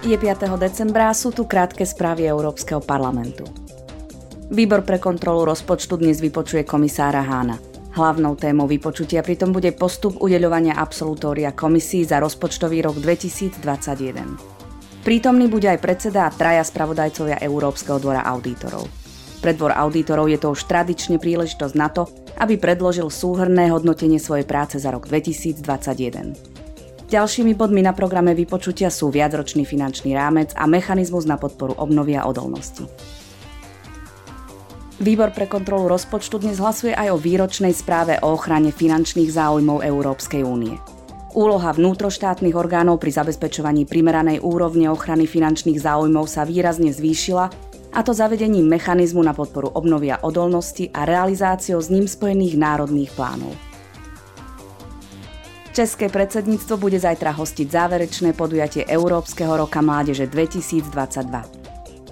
Je 5. decembra sú tu krátke správy Európskeho parlamentu. Výbor pre kontrolu rozpočtu dnes vypočuje komisára Hána. Hlavnou témou vypočutia pritom bude postup udeľovania absolutória komisii za rozpočtový rok 2021. Prítomný bude aj predseda a traja spravodajcovia Európskeho dvora auditorov. Pre dvor auditorov je to už tradične príležitosť na to, aby predložil súhrné hodnotenie svojej práce za rok 2021. Ďalšími bodmi na programe vypočutia sú viacročný finančný rámec a mechanizmus na podporu obnovy a odolnosti. Výbor pre kontrolu rozpočtu dnes hlasuje aj o výročnej správe o ochrane finančných záujmov Európskej únie. Úloha vnútroštátnych orgánov pri zabezpečovaní primeranej úrovne ochrany finančných záujmov sa výrazne zvýšila, a to zavedením mechanizmu na podporu obnovy a odolnosti a realizáciou s ním spojených národných plánov. České predsedníctvo bude zajtra hostiť záverečné podujatie Európskeho roka mládeže 2022.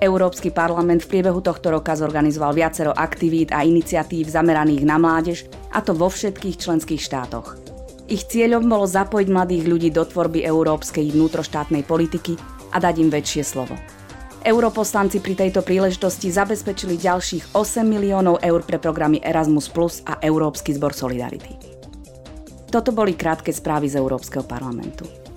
Európsky parlament v priebehu tohto roka zorganizoval viacero aktivít a iniciatív zameraných na mládež, a to vo všetkých členských štátoch. Ich cieľom bolo zapojiť mladých ľudí do tvorby európskej vnútroštátnej politiky a dať im väčšie slovo. Europoslanci pri tejto príležitosti zabezpečili ďalších 8 miliónov eur pre programy Erasmus Plus a Európsky zbor Solidarity. Toto boli krátke správy z Európskeho parlamentu.